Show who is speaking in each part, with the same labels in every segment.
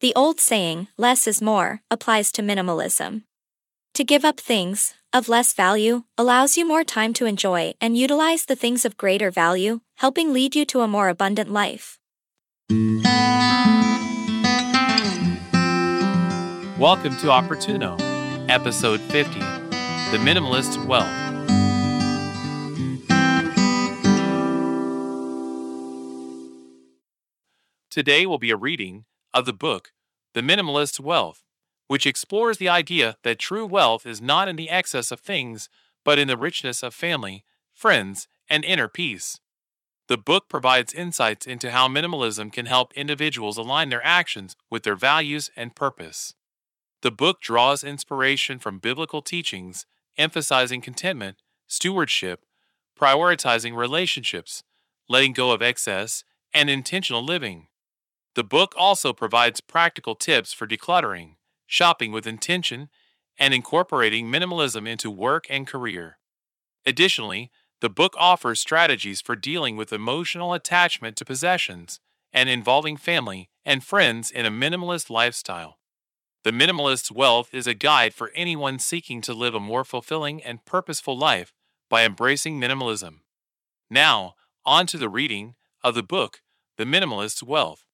Speaker 1: The old saying, less is more, applies to minimalism. To give up things of less value allows you more time to enjoy and utilize the things of greater value, helping lead you to a more abundant life.
Speaker 2: Welcome to Oportuno, episode 50 The Minimalist Wealth. Today will be a reading of the book The Minimalist's Wealth, which explores the idea that true wealth is not in the excess of things, but in the richness of family, friends, and inner peace. The book provides insights into how minimalism can help individuals align their actions with their values and purpose. The book draws inspiration from biblical teachings, emphasizing contentment, stewardship, prioritizing relationships, letting go of excess, and intentional living. The book also provides practical tips for decluttering, shopping with intention, and incorporating minimalism into work and career. Additionally, the book offers strategies for dealing with emotional attachment to possessions and involving family and friends in a minimalist lifestyle. The Minimalist's Wealth is a guide for anyone seeking to live a more fulfilling and purposeful life by embracing minimalism. Now, on to the reading of the book, The Minimalist's Wealth.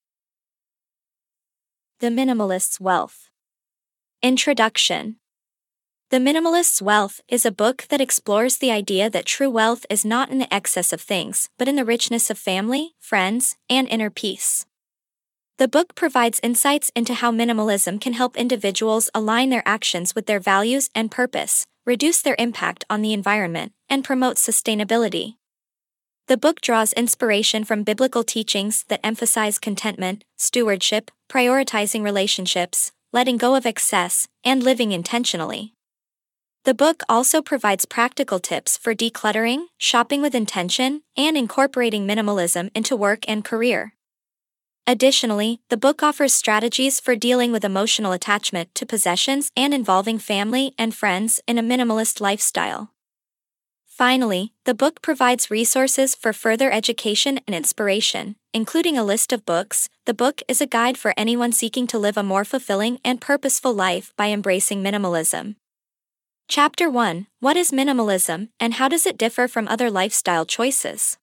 Speaker 1: The Minimalist's Wealth Introduction The Minimalist's Wealth is a book that explores the idea that true wealth is not in the excess of things, but in the richness of family, friends, and inner peace. The book provides insights into how minimalism can help individuals align their actions with their values and purpose, reduce their impact on the environment, and promote sustainability. The book draws inspiration from biblical teachings that emphasize contentment, stewardship, prioritizing relationships, letting go of excess, and living intentionally. The book also provides practical tips for decluttering, shopping with intention, and incorporating minimalism into work and career. Additionally, the book offers strategies for dealing with emotional attachment to possessions and involving family and friends in a minimalist lifestyle. Finally, the book provides resources for further education and inspiration, including a list of books. The book is a guide for anyone seeking to live a more fulfilling and purposeful life by embracing minimalism. Chapter 1 What is minimalism and how does it differ from other lifestyle choices?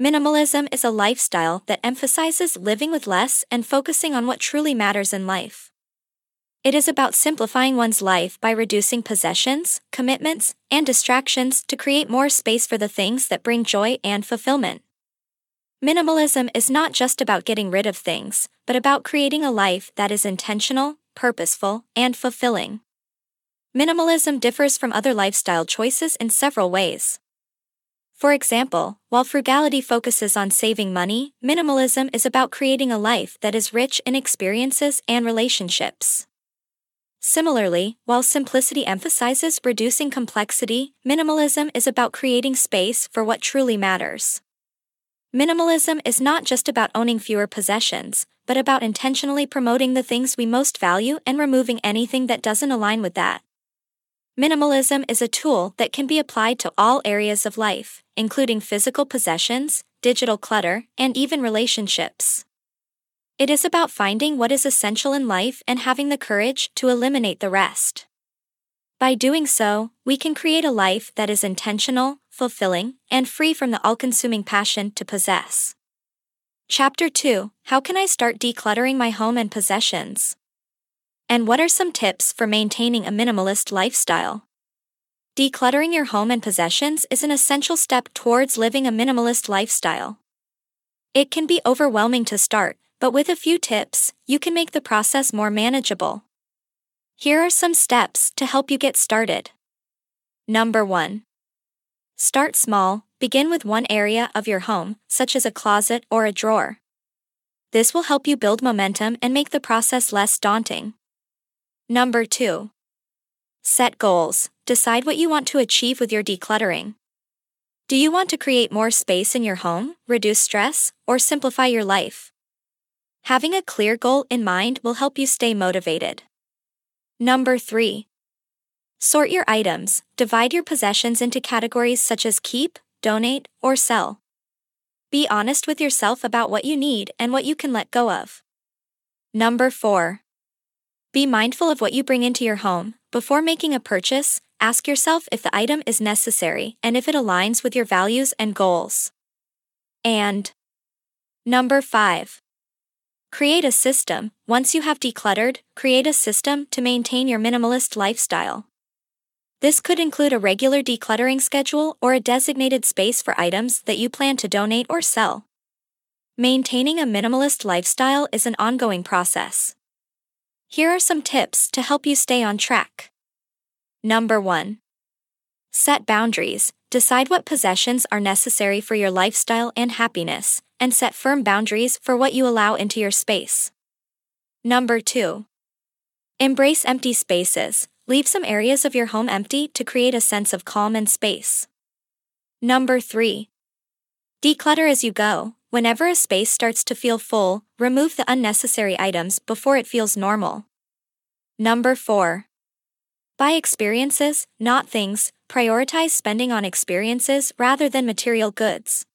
Speaker 1: Minimalism is a lifestyle that emphasizes living with less and focusing on what truly matters in life. It is about simplifying one's life by reducing possessions, commitments, and distractions to create more space for the things that bring joy and fulfillment. Minimalism is not just about getting rid of things, but about creating a life that is intentional, purposeful, and fulfilling. Minimalism differs from other lifestyle choices in several ways. For example, while frugality focuses on saving money, minimalism is about creating a life that is rich in experiences and relationships. Similarly, while simplicity emphasizes reducing complexity, minimalism is about creating space for what truly matters. Minimalism is not just about owning fewer possessions, but about intentionally promoting the things we most value and removing anything that doesn't align with that. Minimalism is a tool that can be applied to all areas of life, including physical possessions, digital clutter, and even relationships. It is about finding what is essential in life and having the courage to eliminate the rest. By doing so, we can create a life that is intentional, fulfilling, and free from the all consuming passion to possess. Chapter 2 How can I start decluttering my home and possessions? And what are some tips for maintaining a minimalist lifestyle? Decluttering your home and possessions is an essential step towards living a minimalist lifestyle. It can be overwhelming to start, but with a few tips, you can make the process more manageable. Here are some steps to help you get started. Number 1. Start small, begin with one area of your home, such as a closet or a drawer. This will help you build momentum and make the process less daunting. Number 2. Set goals. Decide what you want to achieve with your decluttering. Do you want to create more space in your home, reduce stress, or simplify your life? Having a clear goal in mind will help you stay motivated. Number 3. Sort your items. Divide your possessions into categories such as keep, donate, or sell. Be honest with yourself about what you need and what you can let go of. Number 4. Be mindful of what you bring into your home. Before making a purchase, ask yourself if the item is necessary and if it aligns with your values and goals. And number 5. Create a system. Once you have decluttered, create a system to maintain your minimalist lifestyle. This could include a regular decluttering schedule or a designated space for items that you plan to donate or sell. Maintaining a minimalist lifestyle is an ongoing process. Here are some tips to help you stay on track. Number 1. Set boundaries. Decide what possessions are necessary for your lifestyle and happiness, and set firm boundaries for what you allow into your space. Number 2. Embrace empty spaces. Leave some areas of your home empty to create a sense of calm and space. Number 3. Declutter as you go. Whenever a space starts to feel full, remove the unnecessary items before it feels normal. Number 4. Buy experiences, not things, prioritize spending on experiences rather than material goods.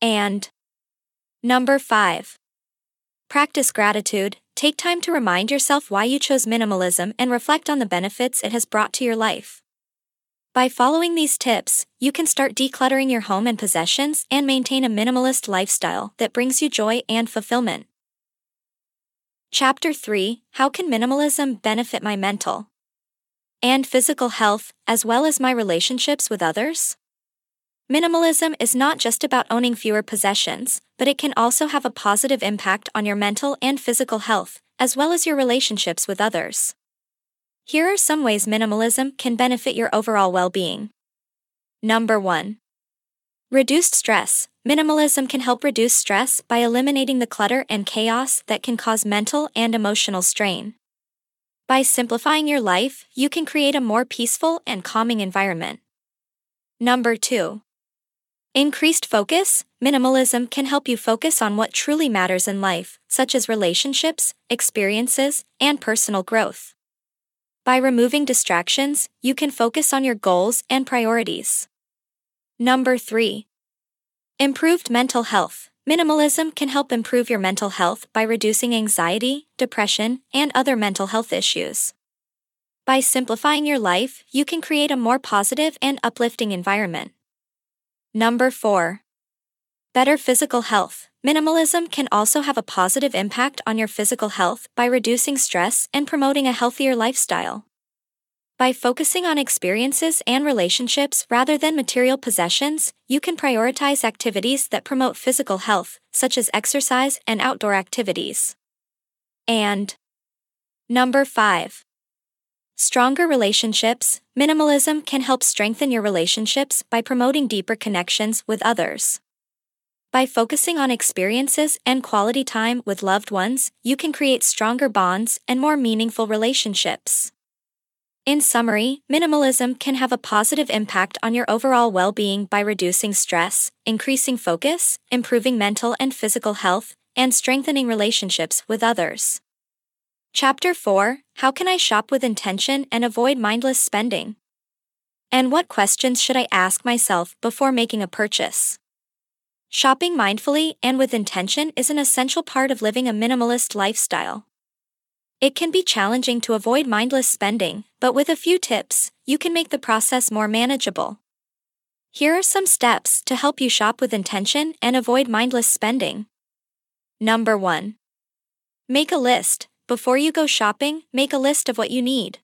Speaker 1: And Number 5. Practice gratitude. Take time to remind yourself why you chose minimalism and reflect on the benefits it has brought to your life. By following these tips, you can start decluttering your home and possessions and maintain a minimalist lifestyle that brings you joy and fulfillment. Chapter 3 How can minimalism benefit my mental and physical health, as well as my relationships with others? Minimalism is not just about owning fewer possessions, but it can also have a positive impact on your mental and physical health, as well as your relationships with others. Here are some ways minimalism can benefit your overall well being. Number 1. Reduced stress. Minimalism can help reduce stress by eliminating the clutter and chaos that can cause mental and emotional strain. By simplifying your life, you can create a more peaceful and calming environment. Number 2. Increased focus. Minimalism can help you focus on what truly matters in life, such as relationships, experiences, and personal growth. By removing distractions, you can focus on your goals and priorities. Number 3. Improved mental health. Minimalism can help improve your mental health by reducing anxiety, depression, and other mental health issues. By simplifying your life, you can create a more positive and uplifting environment. Number 4. Better physical health. Minimalism can also have a positive impact on your physical health by reducing stress and promoting a healthier lifestyle. By focusing on experiences and relationships rather than material possessions, you can prioritize activities that promote physical health, such as exercise and outdoor activities. And number 5. Stronger relationships. Minimalism can help strengthen your relationships by promoting deeper connections with others. By focusing on experiences and quality time with loved ones, you can create stronger bonds and more meaningful relationships. In summary, minimalism can have a positive impact on your overall well being by reducing stress, increasing focus, improving mental and physical health, and strengthening relationships with others. Chapter 4 How can I shop with intention and avoid mindless spending? And what questions should I ask myself before making a purchase? Shopping mindfully and with intention is an essential part of living a minimalist lifestyle. It can be challenging to avoid mindless spending, but with a few tips, you can make the process more manageable. Here are some steps to help you shop with intention and avoid mindless spending. Number 1. Make a list. Before you go shopping, make a list of what you need.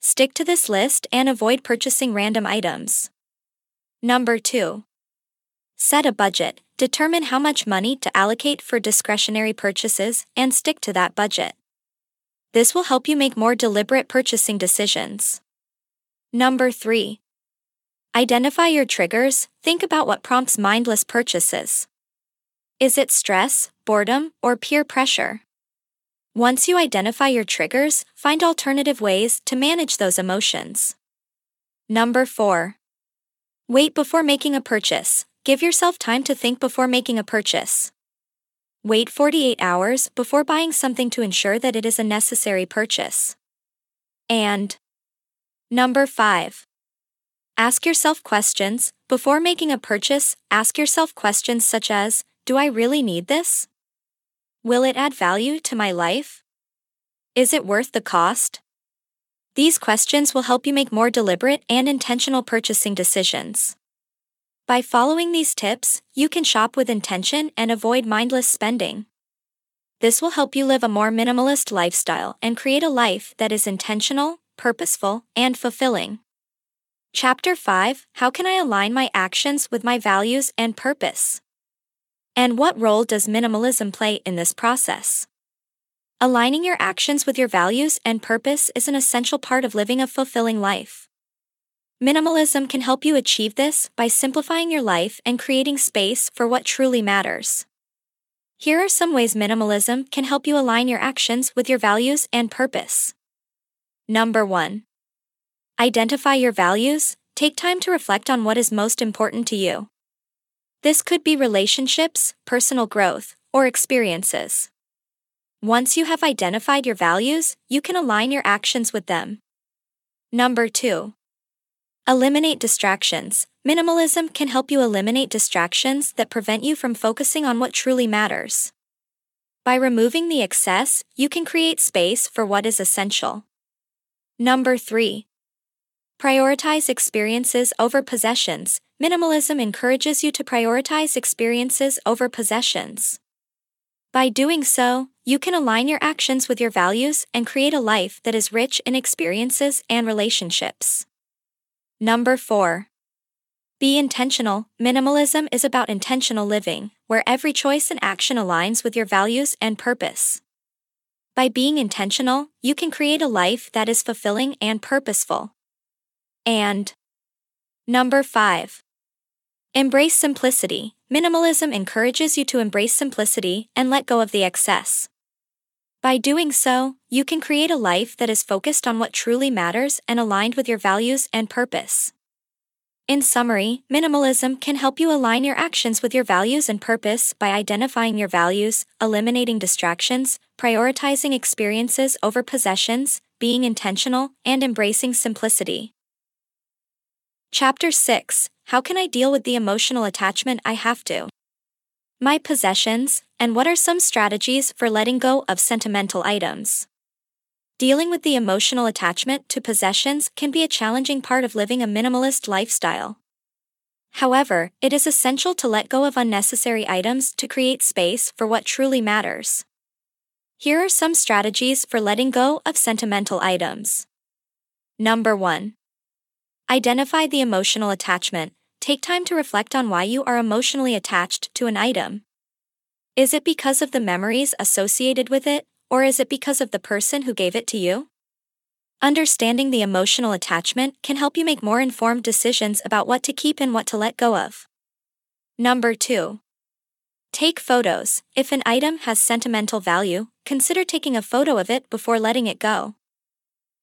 Speaker 1: Stick to this list and avoid purchasing random items. Number 2. Set a budget, determine how much money to allocate for discretionary purchases, and stick to that budget. This will help you make more deliberate purchasing decisions. Number 3. Identify your triggers, think about what prompts mindless purchases. Is it stress, boredom, or peer pressure? Once you identify your triggers, find alternative ways to manage those emotions. Number 4. Wait before making a purchase, Give yourself time to think before making a purchase. Wait 48 hours before buying something to ensure that it is a necessary purchase. And number 5. Ask yourself questions. Before making a purchase, ask yourself questions such as Do I really need this? Will it add value to my life? Is it worth the cost? These questions will help you make more deliberate and intentional purchasing decisions. By following these tips, you can shop with intention and avoid mindless spending. This will help you live a more minimalist lifestyle and create a life that is intentional, purposeful, and fulfilling. Chapter 5 How can I align my actions with my values and purpose? And what role does minimalism play in this process? Aligning your actions with your values and purpose is an essential part of living a fulfilling life. Minimalism can help you achieve this by simplifying your life and creating space for what truly matters. Here are some ways minimalism can help you align your actions with your values and purpose. Number 1. Identify your values, take time to reflect on what is most important to you. This could be relationships, personal growth, or experiences. Once you have identified your values, you can align your actions with them. Number 2. Eliminate distractions. Minimalism can help you eliminate distractions that prevent you from focusing on what truly matters. By removing the excess, you can create space for what is essential. Number 3. Prioritize experiences over possessions. Minimalism encourages you to prioritize experiences over possessions. By doing so, you can align your actions with your values and create a life that is rich in experiences and relationships. Number 4. Be intentional. Minimalism is about intentional living, where every choice and action aligns with your values and purpose. By being intentional, you can create a life that is fulfilling and purposeful. And number 5. Embrace simplicity. Minimalism encourages you to embrace simplicity and let go of the excess. By doing so, you can create a life that is focused on what truly matters and aligned with your values and purpose. In summary, minimalism can help you align your actions with your values and purpose by identifying your values, eliminating distractions, prioritizing experiences over possessions, being intentional, and embracing simplicity. Chapter 6 How can I deal with the emotional attachment I have to? My possessions, and what are some strategies for letting go of sentimental items? Dealing with the emotional attachment to possessions can be a challenging part of living a minimalist lifestyle. However, it is essential to let go of unnecessary items to create space for what truly matters. Here are some strategies for letting go of sentimental items. Number 1. Identify the emotional attachment Take time to reflect on why you are emotionally attached to an item. Is it because of the memories associated with it, or is it because of the person who gave it to you? Understanding the emotional attachment can help you make more informed decisions about what to keep and what to let go of. Number 2. Take photos. If an item has sentimental value, consider taking a photo of it before letting it go.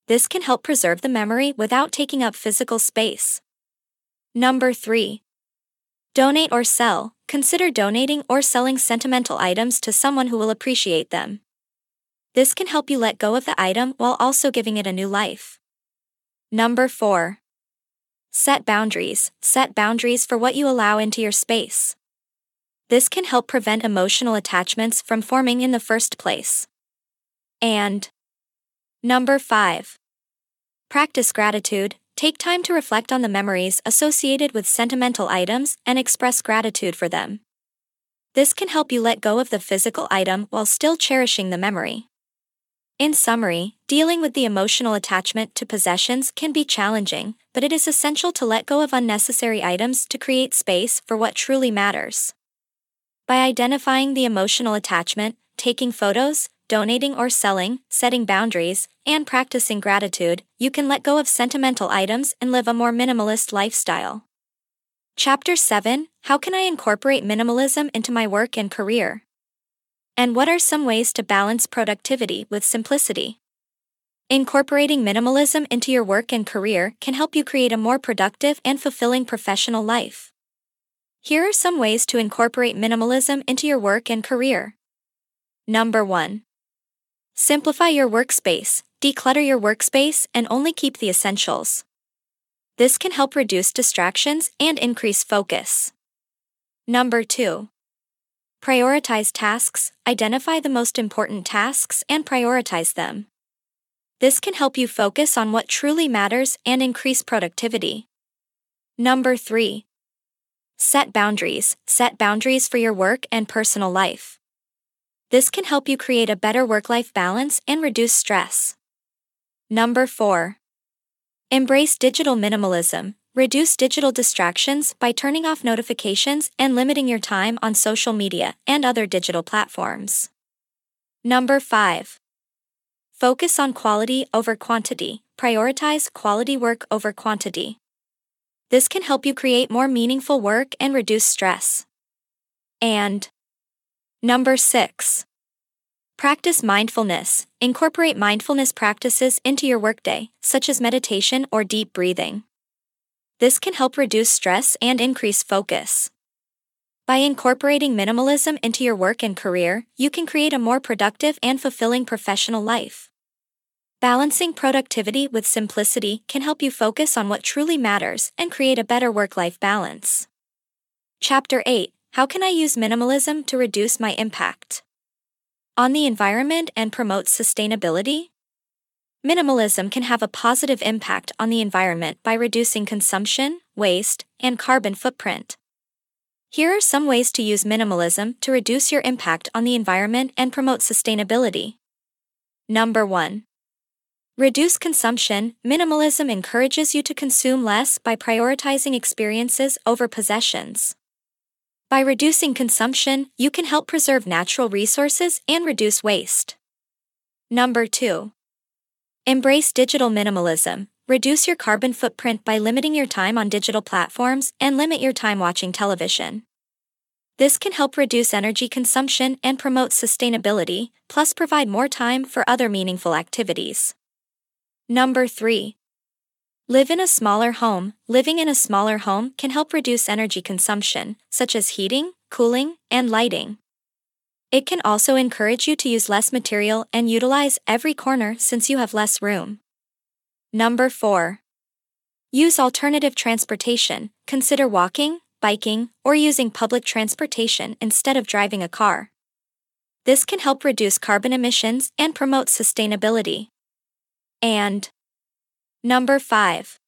Speaker 1: This can help preserve the memory without taking up physical space. Number 3. Donate or sell. Consider donating or selling sentimental items to someone who will appreciate them. This can help you let go of the item while also giving it a new life. Number 4. Set boundaries. Set boundaries for what you allow into your space. This can help prevent emotional attachments from forming in the first place. And number 5. Practice gratitude. Take time to reflect on the memories associated with sentimental items and express gratitude for them. This can help you let go of the physical item while still cherishing the memory. In summary, dealing with the emotional attachment to possessions can be challenging, but it is essential to let go of unnecessary items to create space for what truly matters. By identifying the emotional attachment, taking photos, donating or selling, setting boundaries, and practicing gratitude, you can let go of sentimental items and live a more minimalist lifestyle. Chapter 7 How can I incorporate minimalism into my work and career? And what are some ways to balance productivity with simplicity? Incorporating minimalism into your work and career can help you create a more productive and fulfilling professional life. Here are some ways to incorporate minimalism into your work and career. Number 1. Simplify your workspace, declutter your workspace, and only keep the essentials. This can help reduce distractions and increase focus. Number 2. Prioritize tasks, identify the most important tasks, and prioritize them. This can help you focus on what truly matters and increase productivity. Number 3. Set boundaries. Set boundaries for your work and personal life. This can help you create a better work life balance and reduce stress. Number 4. Embrace digital minimalism. Reduce digital distractions by turning off notifications and limiting your time on social media and other digital platforms. Number 5. Focus on quality over quantity. Prioritize quality work over quantity. This can help you create more meaningful work and reduce stress. And number 6. Practice mindfulness. Incorporate mindfulness practices into your workday, such as meditation or deep breathing. This can help reduce stress and increase focus. By incorporating minimalism into your work and career, you can create a more productive and fulfilling professional life. Balancing productivity with simplicity can help you focus on what truly matters and create a better work life balance. Chapter 8 How can I use minimalism to reduce my impact? On the environment and promote sustainability? Minimalism can have a positive impact on the environment by reducing consumption, waste, and carbon footprint. Here are some ways to use minimalism to reduce your impact on the environment and promote sustainability. Number 1. Reduce consumption. Minimalism encourages you to consume less by prioritizing experiences over possessions. By reducing consumption, you can help preserve natural resources and reduce waste. Number 2. Embrace digital minimalism. Reduce your carbon footprint by limiting your time on digital platforms and limit your time watching television. This can help reduce energy consumption and promote sustainability, plus provide more time for other meaningful activities. Number 3. Live in a smaller home. Living in a smaller home can help reduce energy consumption, such as heating, cooling, and lighting. It can also encourage you to use less material and utilize every corner since you have less room. Number 4. Use alternative transportation. Consider walking, biking, or using public transportation instead of driving a car. This can help reduce carbon emissions and promote sustainability. And number 5.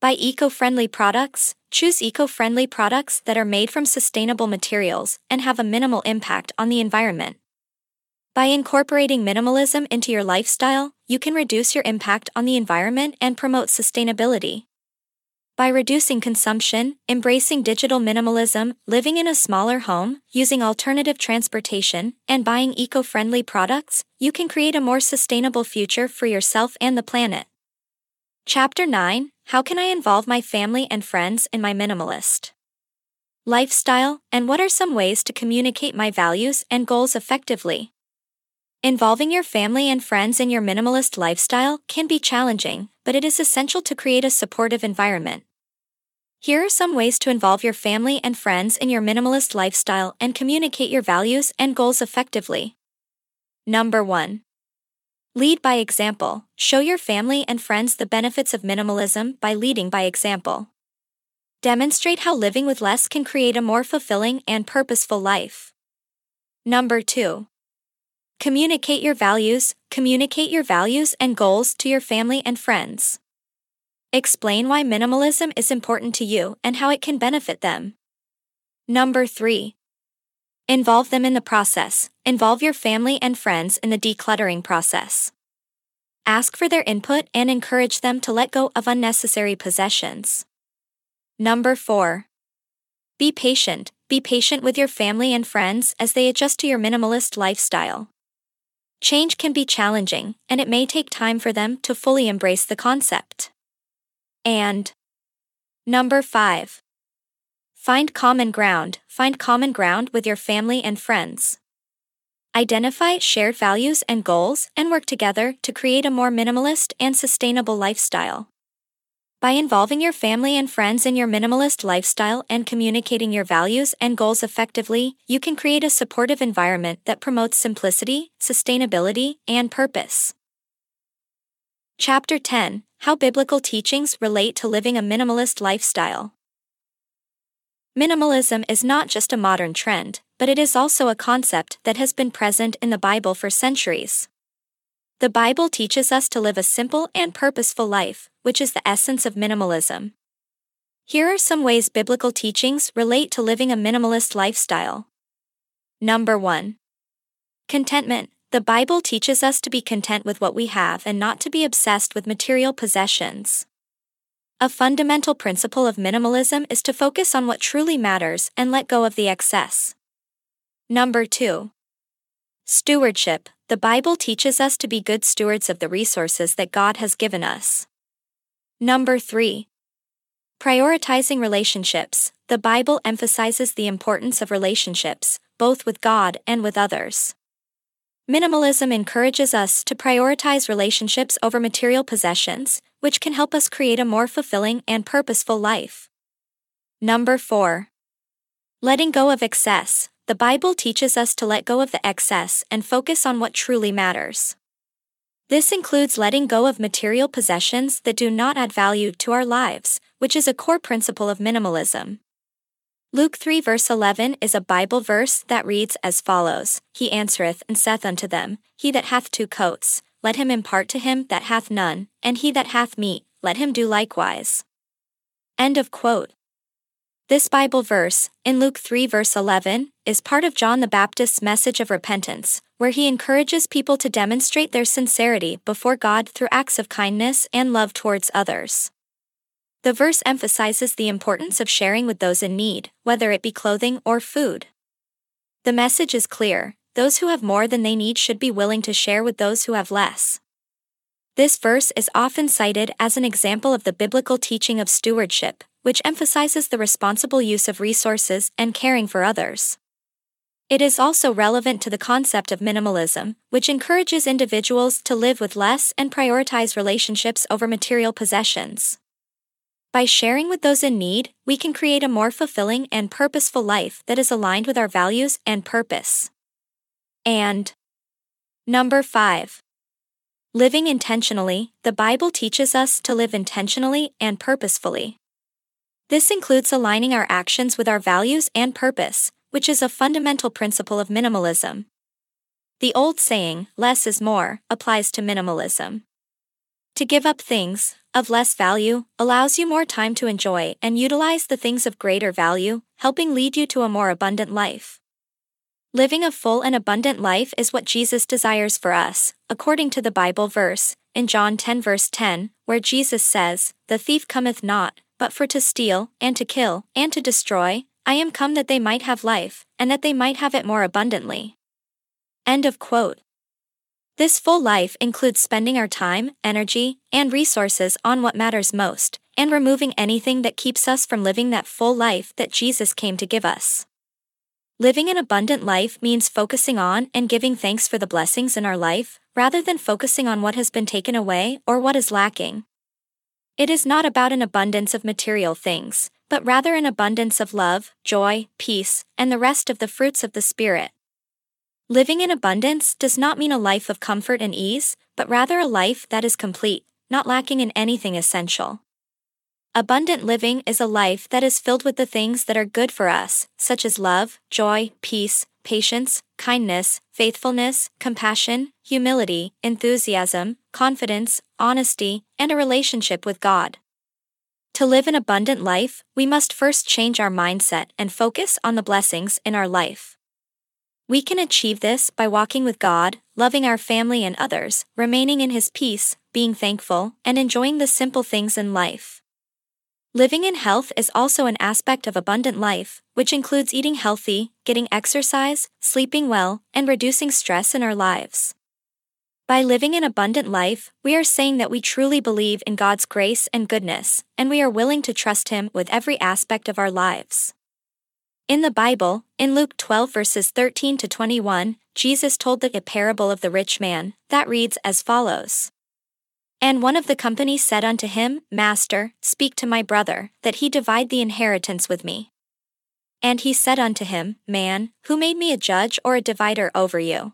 Speaker 1: Buy eco friendly products. Choose eco friendly products that are made from sustainable materials and have a minimal impact on the environment. By incorporating minimalism into your lifestyle, you can reduce your impact on the environment and promote sustainability. By reducing consumption, embracing digital minimalism, living in a smaller home, using alternative transportation, and buying eco friendly products, you can create a more sustainable future for yourself and the planet. Chapter 9 How can I involve my family and friends in my minimalist lifestyle, and what are some ways to communicate my values and goals effectively? Involving your family and friends in your minimalist lifestyle can be challenging, but it is essential to create a supportive environment. Here are some ways to involve your family and friends in your minimalist lifestyle and communicate your values and goals effectively. Number 1. Lead by example. Show your family and friends the benefits of minimalism by leading by example. Demonstrate how living with less can create a more fulfilling and purposeful life. Number 2. Communicate your values. Communicate your values and goals to your family and friends. Explain why minimalism is important to you and how it can benefit them. Number 3. Involve them in the process. Involve your family and friends in the decluttering process. Ask for their input and encourage them to let go of unnecessary possessions. Number 4. Be patient. Be patient with your family and friends as they adjust to your minimalist lifestyle. Change can be challenging, and it may take time for them to fully embrace the concept. And number 5. Find common ground. Find common ground with your family and friends. Identify shared values and goals and work together to create a more minimalist and sustainable lifestyle. By involving your family and friends in your minimalist lifestyle and communicating your values and goals effectively, you can create a supportive environment that promotes simplicity, sustainability, and purpose. Chapter 10 How Biblical Teachings Relate to Living a Minimalist Lifestyle. Minimalism is not just a modern trend, but it is also a concept that has been present in the Bible for centuries. The Bible teaches us to live a simple and purposeful life, which is the essence of minimalism. Here are some ways biblical teachings relate to living a minimalist lifestyle. Number 1. Contentment. The Bible teaches us to be content with what we have and not to be obsessed with material possessions. A fundamental principle of minimalism is to focus on what truly matters and let go of the excess. Number 2. Stewardship. The Bible teaches us to be good stewards of the resources that God has given us. Number 3. Prioritizing relationships. The Bible emphasizes the importance of relationships, both with God and with others. Minimalism encourages us to prioritize relationships over material possessions, which can help us create a more fulfilling and purposeful life. Number 4. Letting go of excess. The Bible teaches us to let go of the excess and focus on what truly matters. This includes letting go of material possessions that do not add value to our lives, which is a core principle of minimalism. Luke 3 verse 11 is a Bible verse that reads as follows He answereth and saith unto them, He that hath two coats, let him impart to him that hath none, and he that hath meat, let him do likewise. End of quote. This Bible verse, in Luke 3 verse 11, is part of John the Baptist's message of repentance, where he encourages people to demonstrate their sincerity before God through acts of kindness and love towards others. The verse emphasizes the importance of sharing with those in need, whether it be clothing or food. The message is clear those who have more than they need should be willing to share with those who have less. This verse is often cited as an example of the biblical teaching of stewardship, which emphasizes the responsible use of resources and caring for others. It is also relevant to the concept of minimalism, which encourages individuals to live with less and prioritize relationships over material possessions. By sharing with those in need, we can create a more fulfilling and purposeful life that is aligned with our values and purpose. And number 5. Living intentionally, the Bible teaches us to live intentionally and purposefully. This includes aligning our actions with our values and purpose, which is a fundamental principle of minimalism. The old saying, less is more, applies to minimalism. To give up things of less value allows you more time to enjoy and utilize the things of greater value, helping lead you to a more abundant life. Living a full and abundant life is what Jesus desires for us, according to the Bible verse, in John 10 verse 10, where Jesus says, The thief cometh not, but for to steal, and to kill, and to destroy, I am come that they might have life, and that they might have it more abundantly. End of quote. This full life includes spending our time, energy, and resources on what matters most, and removing anything that keeps us from living that full life that Jesus came to give us. Living an abundant life means focusing on and giving thanks for the blessings in our life, rather than focusing on what has been taken away or what is lacking. It is not about an abundance of material things, but rather an abundance of love, joy, peace, and the rest of the fruits of the Spirit. Living in abundance does not mean a life of comfort and ease, but rather a life that is complete, not lacking in anything essential. Abundant living is a life that is filled with the things that are good for us, such as love, joy, peace, patience, kindness, faithfulness, compassion, humility, enthusiasm, confidence, honesty, and a relationship with God. To live an abundant life, we must first change our mindset and focus on the blessings in our life. We can achieve this by walking with God, loving our family and others, remaining in His peace, being thankful, and enjoying the simple things in life. Living in health is also an aspect of abundant life, which includes eating healthy, getting exercise, sleeping well, and reducing stress in our lives. By living an abundant life, we are saying that we truly believe in God's grace and goodness, and we are willing to trust Him with every aspect of our lives. In the Bible, in Luke 12 verses 13 to 21, Jesus told the parable of the rich man, that reads as follows. And one of the company said unto him, Master, speak to my brother, that he divide the inheritance with me. And he said unto him, Man, who made me a judge or a divider over you?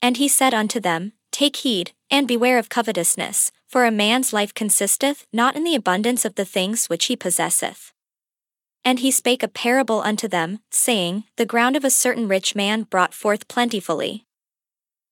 Speaker 1: And he said unto them, Take heed, and beware of covetousness, for a man's life consisteth not in the abundance of the things which he possesseth. And he spake a parable unto them, saying, The ground of a certain rich man brought forth plentifully.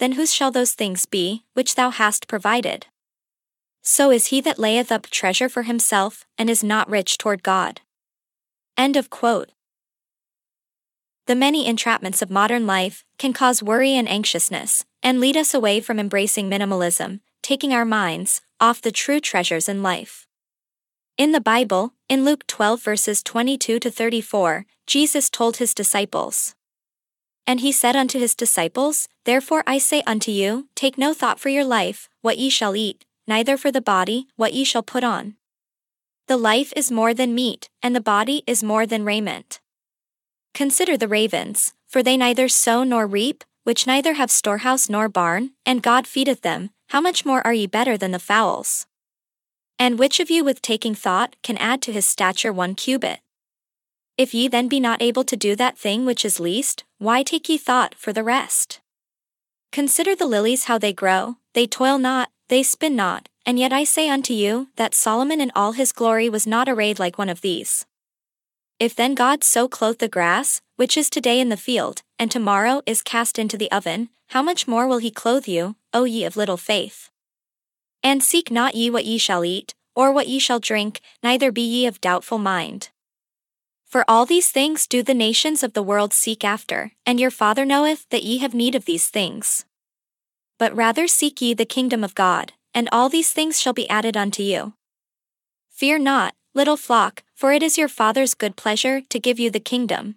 Speaker 1: then whose shall those things be, which thou hast provided? So is he that layeth up treasure for himself, and is not rich toward God. End of quote. The many entrapments of modern life can cause worry and anxiousness, and lead us away from embracing minimalism, taking our minds off the true treasures in life. In the Bible, in Luke 12 verses 22 to 34, Jesus told his disciples, And he said unto his disciples, Therefore I say unto you, take no thought for your life, what ye shall eat, neither for the body, what ye shall put on. The life is more than meat, and the body is more than raiment. Consider the ravens, for they neither sow nor reap, which neither have storehouse nor barn, and God feedeth them, how much more are ye better than the fowls? And which of you with taking thought can add to his stature one cubit? If ye then be not able to do that thing which is least, why take ye thought for the rest? Consider the lilies how they grow, they toil not, they spin not, and yet I say unto you, that Solomon in all his glory was not arrayed like one of these. If then God so clothe the grass, which is today in the field, and tomorrow is cast into the oven, how much more will he clothe you, O ye of little faith? And seek not ye what ye shall eat, or what ye shall drink, neither be ye of doubtful mind. For all these things do the nations of the world seek after, and your Father knoweth that ye have need of these things. But rather seek ye the kingdom of God, and all these things shall be added unto you. Fear not, little flock, for it is your Father's good pleasure to give you the kingdom.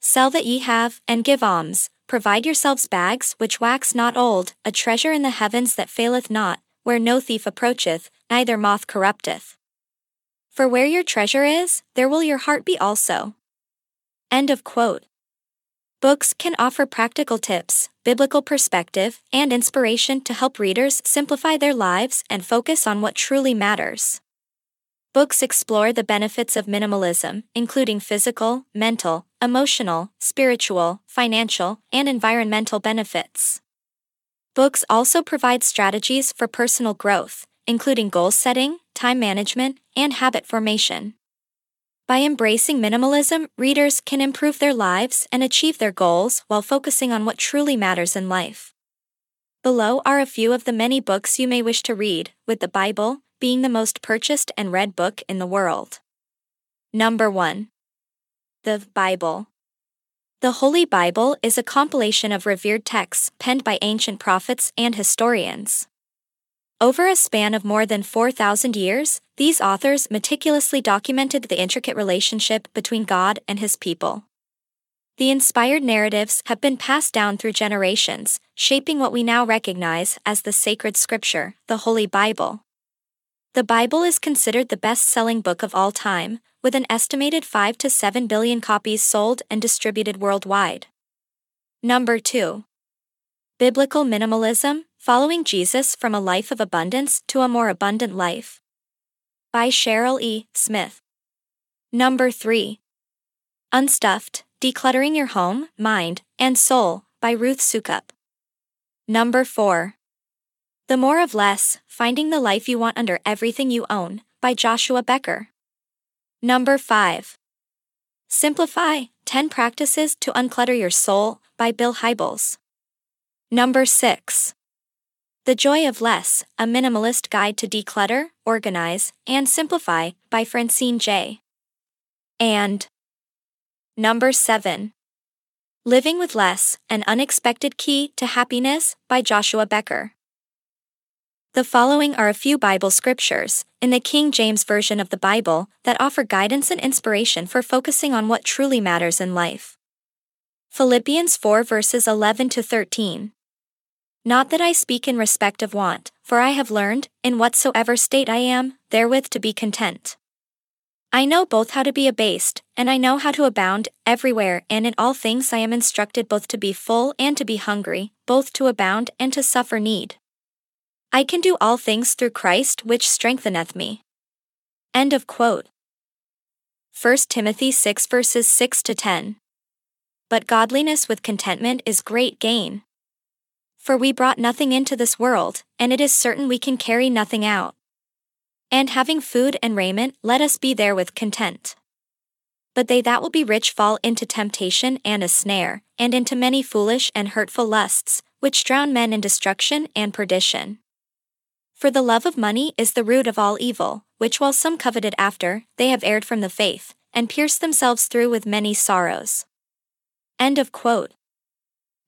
Speaker 1: Sell that ye have, and give alms, provide yourselves bags which wax not old, a treasure in the heavens that faileth not, where no thief approacheth, neither moth corrupteth. For where your treasure is, there will your heart be also. End of quote. Books can offer practical tips, biblical perspective, and inspiration to help readers simplify their lives and focus on what truly matters. Books explore the benefits of minimalism, including physical, mental, emotional, spiritual, financial, and environmental benefits. Books also provide strategies for personal growth, including goal setting, time management, and habit formation. By embracing minimalism, readers can improve their lives and achieve their goals while focusing on what truly matters in life. Below are a few of the many books you may wish to read, with the Bible being the most purchased and read book in the world. Number 1. The Bible. The Holy Bible is a compilation of revered texts penned by ancient prophets and historians. Over a span of more than 4,000 years, these authors meticulously documented the intricate relationship between God and his people. The inspired narratives have been passed down through generations, shaping what we now recognize as the sacred scripture, the Holy Bible. The Bible is considered the best selling book of all time, with an estimated 5 to 7 billion copies sold and distributed worldwide. Number 2. Biblical Minimalism Following Jesus from a Life of Abundance to a More Abundant Life. By Cheryl E. Smith. Number 3. Unstuffed Decluttering Your Home, Mind, and Soul by Ruth Soukup. Number 4. The More of Less Finding the Life You Want Under Everything You Own by Joshua Becker. Number 5. Simplify 10 Practices to Unclutter Your Soul by Bill Hybels. Number 6. The Joy of Less A Minimalist Guide to Declutter, Organize, and Simplify by Francine Jay. And Number 7. Living with Less An Unexpected Key to Happiness by Joshua Becker. The following are a few Bible scriptures, in the King James Version of the Bible, that offer guidance and inspiration for focusing on what truly matters in life. Philippians 4 verses 11 to 13. Not that I speak in respect of want, for I have learned, in whatsoever state I am, therewith to be content. I know both how to be abased, and I know how to abound, everywhere and in all things I am instructed both to be full and to be hungry, both to abound and to suffer need. I can do all things through Christ which strengtheneth me. End of quote. 1 Timothy 6 verses 6 to 10. But godliness with contentment is great gain. For we brought nothing into this world, and it is certain we can carry nothing out. And having food and raiment, let us be there with content. But they that will be rich fall into temptation and a snare, and into many foolish and hurtful lusts, which drown men in destruction and perdition. For the love of money is the root of all evil, which while some coveted after, they have erred from the faith, and pierced themselves through with many sorrows. End of quote.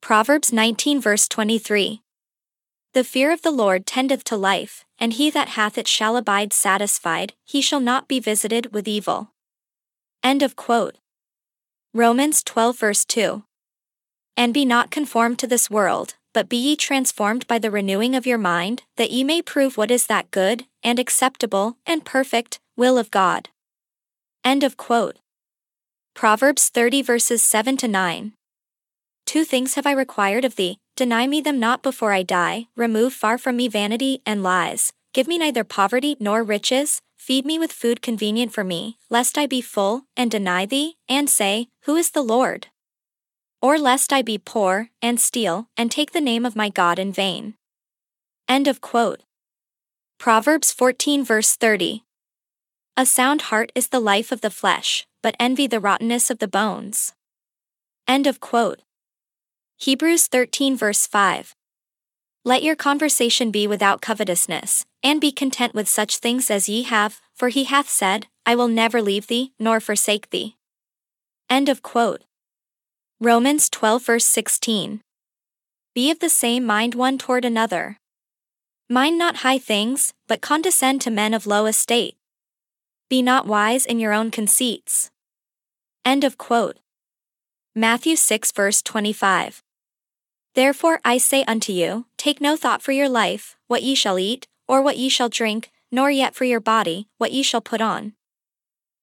Speaker 1: Proverbs 19 verse 23. The fear of the Lord tendeth to life, and he that hath it shall abide satisfied, he shall not be visited with evil. End of quote. Romans 12 verse 2. And be not conformed to this world, but be ye transformed by the renewing of your mind, that ye may prove what is that good, and acceptable, and perfect will of God. End of quote. Proverbs 30 verses 7 to 9. Two things have I required of thee, deny me them not before I die, remove far from me vanity and lies, give me neither poverty nor riches, feed me with food convenient for me, lest I be full, and deny thee, and say, Who is the Lord? Or lest I be poor, and steal, and take the name of my God in vain. End of quote. Proverbs 14 verse 30. A sound heart is the life of the flesh, but envy the rottenness of the bones. End of quote. Hebrews 13 verse 5. Let your conversation be without covetousness, and be content with such things as ye have, for he hath said, I will never leave thee, nor forsake thee. End of quote. Romans 12 verse 16. Be of the same mind one toward another. Mind not high things, but condescend to men of low estate. Be not wise in your own conceits. End of quote. Matthew 6 verse 25. Therefore I say unto you, take no thought for your life, what ye shall eat, or what ye shall drink, nor yet for your body, what ye shall put on.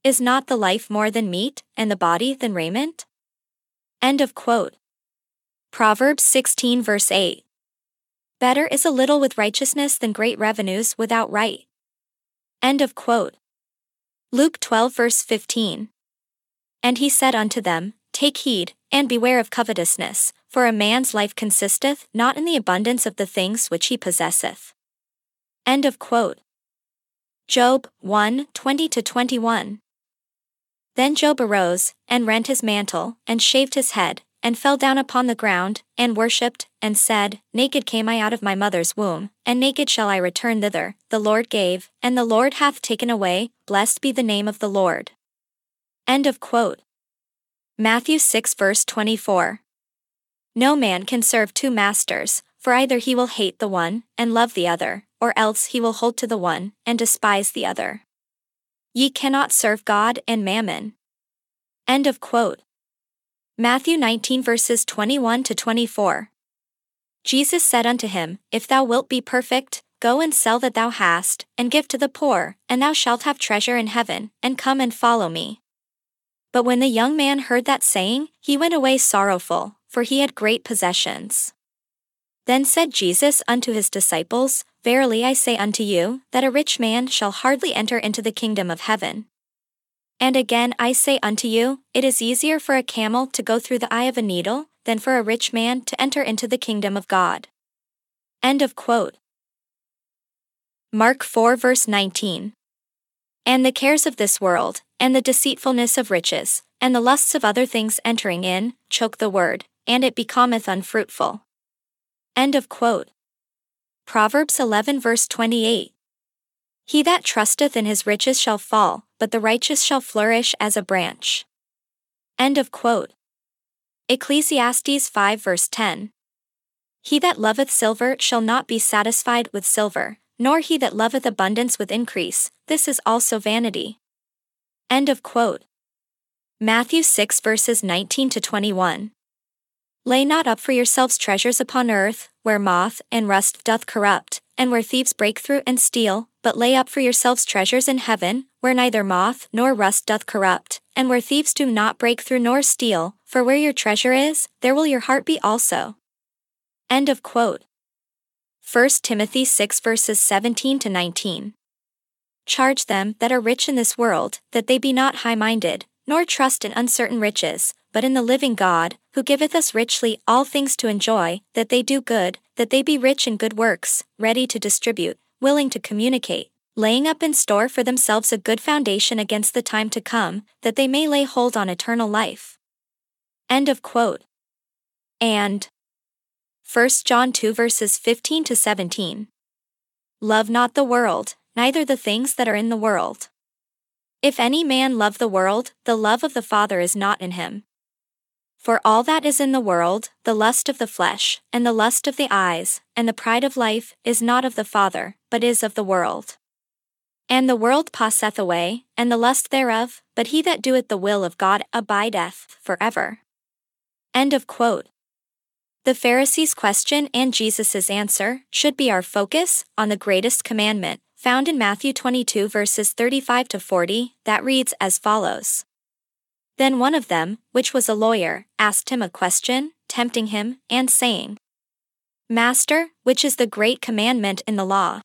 Speaker 1: Is not the life more than meat, and the body than raiment? End of quote. Proverbs 16 verse 8. Better is a little with righteousness than great revenues without right. End of quote. Luke 12 verse 15. And he said unto them, Take heed, and beware of covetousness, for a man's life consisteth not in the abundance of the things which he possesseth. End of quote. Job 1 20 21. Then Job arose, and rent his mantle, and shaved his head, and fell down upon the ground, and worshipped, and said, Naked came I out of my mother's womb, and naked shall I return thither. The Lord gave, and the Lord hath taken away, blessed be the name of the Lord. End of quote. Matthew 6 verse 24. No man can serve two masters, for either he will hate the one, and love the other, or else he will hold to the one, and despise the other. Ye cannot serve God and mammon. End of quote. Matthew 19 verses 21 to 24. Jesus said unto him, If thou wilt be perfect, go and sell that thou hast, and give to the poor, and thou shalt have treasure in heaven, and come and follow me. But when the young man heard that saying, he went away sorrowful, for he had great possessions. Then said Jesus unto his disciples, Verily I say unto you, that a rich man shall hardly enter into the kingdom of heaven. And again I say unto you, it is easier for a camel to go through the eye of a needle, than for a rich man to enter into the kingdom of God. End of quote. Mark 4 verse 19. And the cares of this world, and the deceitfulness of riches, and the lusts of other things entering in, choke the word, and it becometh unfruitful. End of quote. Proverbs 11 verse 28. He that trusteth in his riches shall fall, but the righteous shall flourish as a branch. End of quote. Ecclesiastes 5 verse 10. He that loveth silver shall not be satisfied with silver, nor he that loveth abundance with increase, this is also vanity. End of quote. Matthew 6 verses 19 to 21. Lay not up for yourselves treasures upon earth, where moth and rust doth corrupt, and where thieves break through and steal, but lay up for yourselves treasures in heaven, where neither moth nor rust doth corrupt, and where thieves do not break through nor steal, for where your treasure is, there will your heart be also. End of quote. 1 Timothy 6 verses 17 to 19. Charge them that are rich in this world, that they be not high minded, nor trust in uncertain riches, but in the living God, who giveth us richly all things to enjoy, that they do good, that they be rich in good works, ready to distribute, willing to communicate, laying up in store for themselves a good foundation against the time to come, that they may lay hold on eternal life. End of quote. And 1 John 2 verses 15 to 17. Love not the world, neither the things that are in the world. If any man love the world, the love of the Father is not in him. For all that is in the world, the lust of the flesh, and the lust of the eyes, and the pride of life, is not of the Father, but is of the world. And the world passeth away, and the lust thereof, but he that doeth the will of God abideth forever. End of quote. The Pharisees' question and Jesus' answer should be our focus on the greatest commandment, found in Matthew 22 verses 35 to 40, that reads as follows. Then one of them, which was a lawyer, asked him a question, tempting him, and saying, Master, which is the great commandment in the law?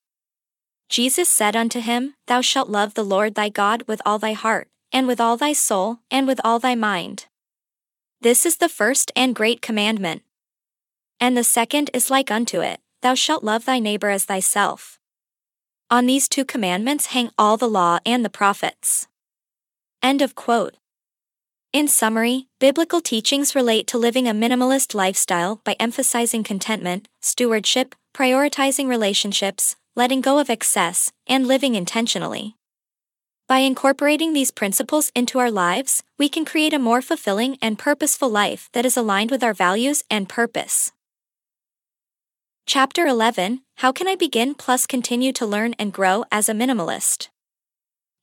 Speaker 1: Jesus said unto him, Thou shalt love the Lord thy God with all thy heart, and with all thy soul, and with all thy mind. This is the first and great commandment. And the second is like unto it Thou shalt love thy neighbor as thyself. On these two commandments hang all the law and the prophets. End of quote. In summary, biblical teachings relate to living a minimalist lifestyle by emphasizing contentment, stewardship, prioritizing relationships, letting go of excess, and living intentionally. By incorporating these principles into our lives, we can create a more fulfilling and purposeful life that is aligned with our values and purpose. Chapter 11 How can I begin plus continue to learn and grow as a minimalist?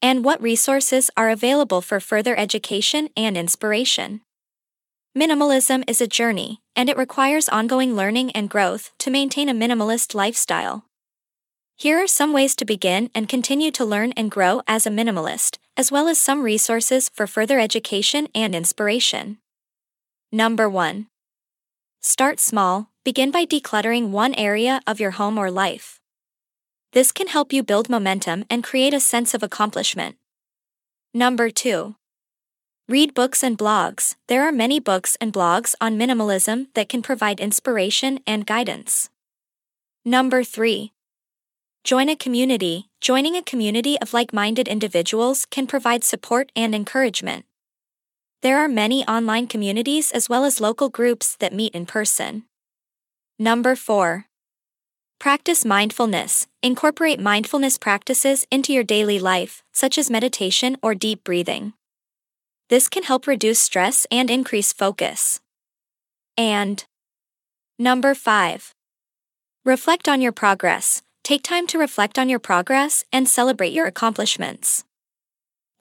Speaker 1: and what resources are available for further education and inspiration. Minimalism is a journey, and it requires ongoing learning and growth to maintain a minimalist lifestyle. Here are some ways to begin and continue to learn and grow as a minimalist, as well as some resources for further education and inspiration. Number 1. Start small, begin by decluttering one area of your home or life. This can help you build momentum and create a sense of accomplishment. Number 2. Read books and blogs. There are many books and blogs on minimalism that can provide inspiration and guidance. Number 3. Join a community. Joining a community of like minded individuals can provide support and encouragement. There are many online communities as well as local groups that meet in person. Number 4. Practice mindfulness. Incorporate mindfulness practices into your daily life, such as meditation or deep breathing. This can help reduce stress and increase focus. And number 5. Reflect on your progress. Take time to reflect on your progress and celebrate your accomplishments.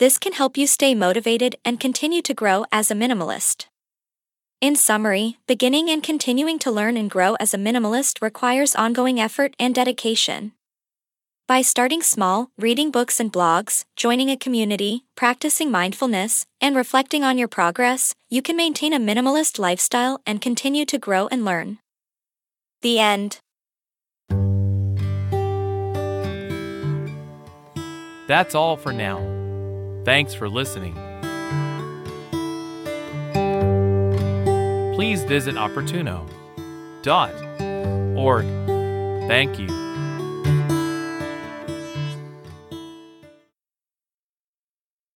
Speaker 1: This can help you stay motivated and continue to grow as a minimalist. In summary, beginning and continuing to learn and grow as a minimalist requires ongoing effort and dedication. By starting small, reading books and blogs, joining a community, practicing mindfulness, and reflecting on your progress, you can maintain a minimalist lifestyle and continue to grow and learn. The end.
Speaker 2: That's all for now. Thanks for listening. please visit oportuno.org. Thank you.